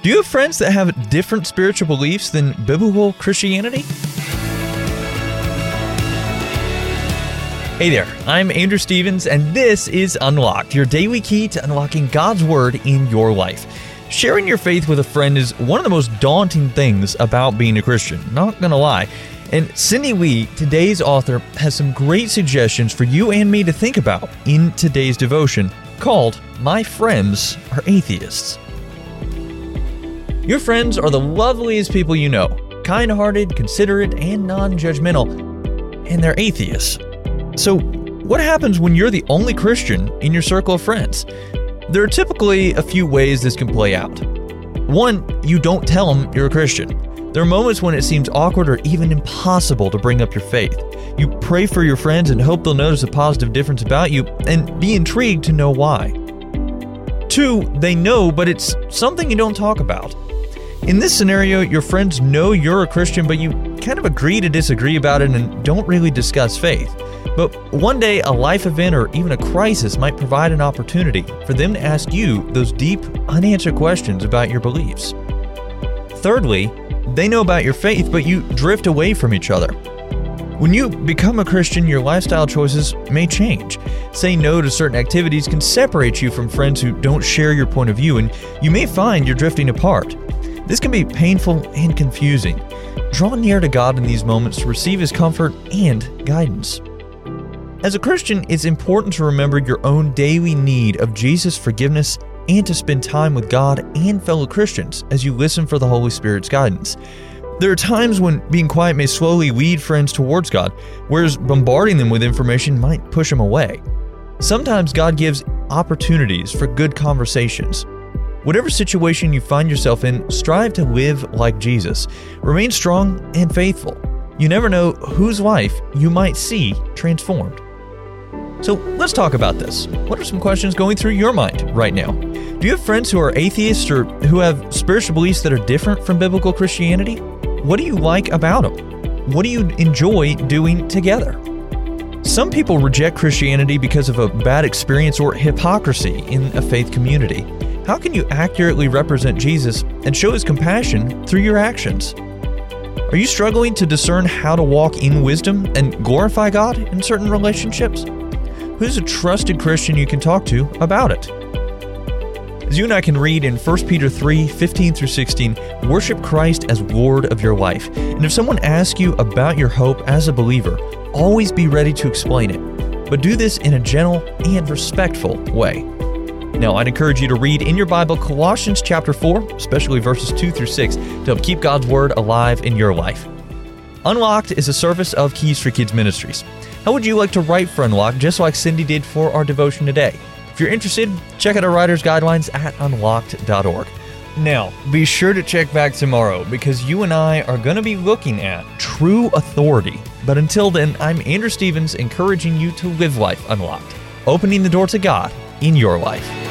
Do you have friends that have different spiritual beliefs than biblical Christianity? Hey there, I'm Andrew Stevens, and this is Unlocked, your daily key to unlocking God's Word in your life. Sharing your faith with a friend is one of the most daunting things about being a Christian, not gonna lie. And Cindy Lee, today's author, has some great suggestions for you and me to think about in today's devotion called My Friends Are Atheists. Your friends are the loveliest people you know, kind hearted, considerate, and non judgmental, and they're atheists. So, what happens when you're the only Christian in your circle of friends? There are typically a few ways this can play out. One, you don't tell them you're a Christian. There are moments when it seems awkward or even impossible to bring up your faith. You pray for your friends and hope they'll notice a positive difference about you and be intrigued to know why. Two, they know, but it's something you don't talk about. In this scenario, your friends know you're a Christian, but you kind of agree to disagree about it and don't really discuss faith. But one day, a life event or even a crisis might provide an opportunity for them to ask you those deep, unanswered questions about your beliefs. Thirdly, they know about your faith, but you drift away from each other. When you become a Christian, your lifestyle choices may change. Saying no to certain activities can separate you from friends who don't share your point of view, and you may find you're drifting apart. This can be painful and confusing. Draw near to God in these moments to receive His comfort and guidance. As a Christian, it's important to remember your own daily need of Jesus' forgiveness and to spend time with God and fellow Christians as you listen for the Holy Spirit's guidance. There are times when being quiet may slowly lead friends towards God, whereas bombarding them with information might push them away. Sometimes God gives opportunities for good conversations. Whatever situation you find yourself in, strive to live like Jesus. Remain strong and faithful. You never know whose life you might see transformed. So let's talk about this. What are some questions going through your mind right now? Do you have friends who are atheists or who have spiritual beliefs that are different from biblical Christianity? What do you like about them? What do you enjoy doing together? Some people reject Christianity because of a bad experience or hypocrisy in a faith community. How can you accurately represent Jesus and show his compassion through your actions? Are you struggling to discern how to walk in wisdom and glorify God in certain relationships? who's a trusted Christian you can talk to about it. As you and I can read in 1 Peter 3 15 through 16, worship Christ as Lord of your life. And if someone asks you about your hope as a believer, always be ready to explain it. But do this in a gentle and respectful way. Now, I'd encourage you to read in your Bible Colossians chapter 4, especially verses 2 through 6, to help keep God's Word alive in your life. Unlocked is a service of Keys for Kids Ministries. How would you like to write for Unlocked just like Cindy did for our devotion today? If you're interested, check out our writer's guidelines at unlocked.org. Now, be sure to check back tomorrow because you and I are going to be looking at true authority. But until then, I'm Andrew Stevens encouraging you to live life unlocked, opening the door to God in your life.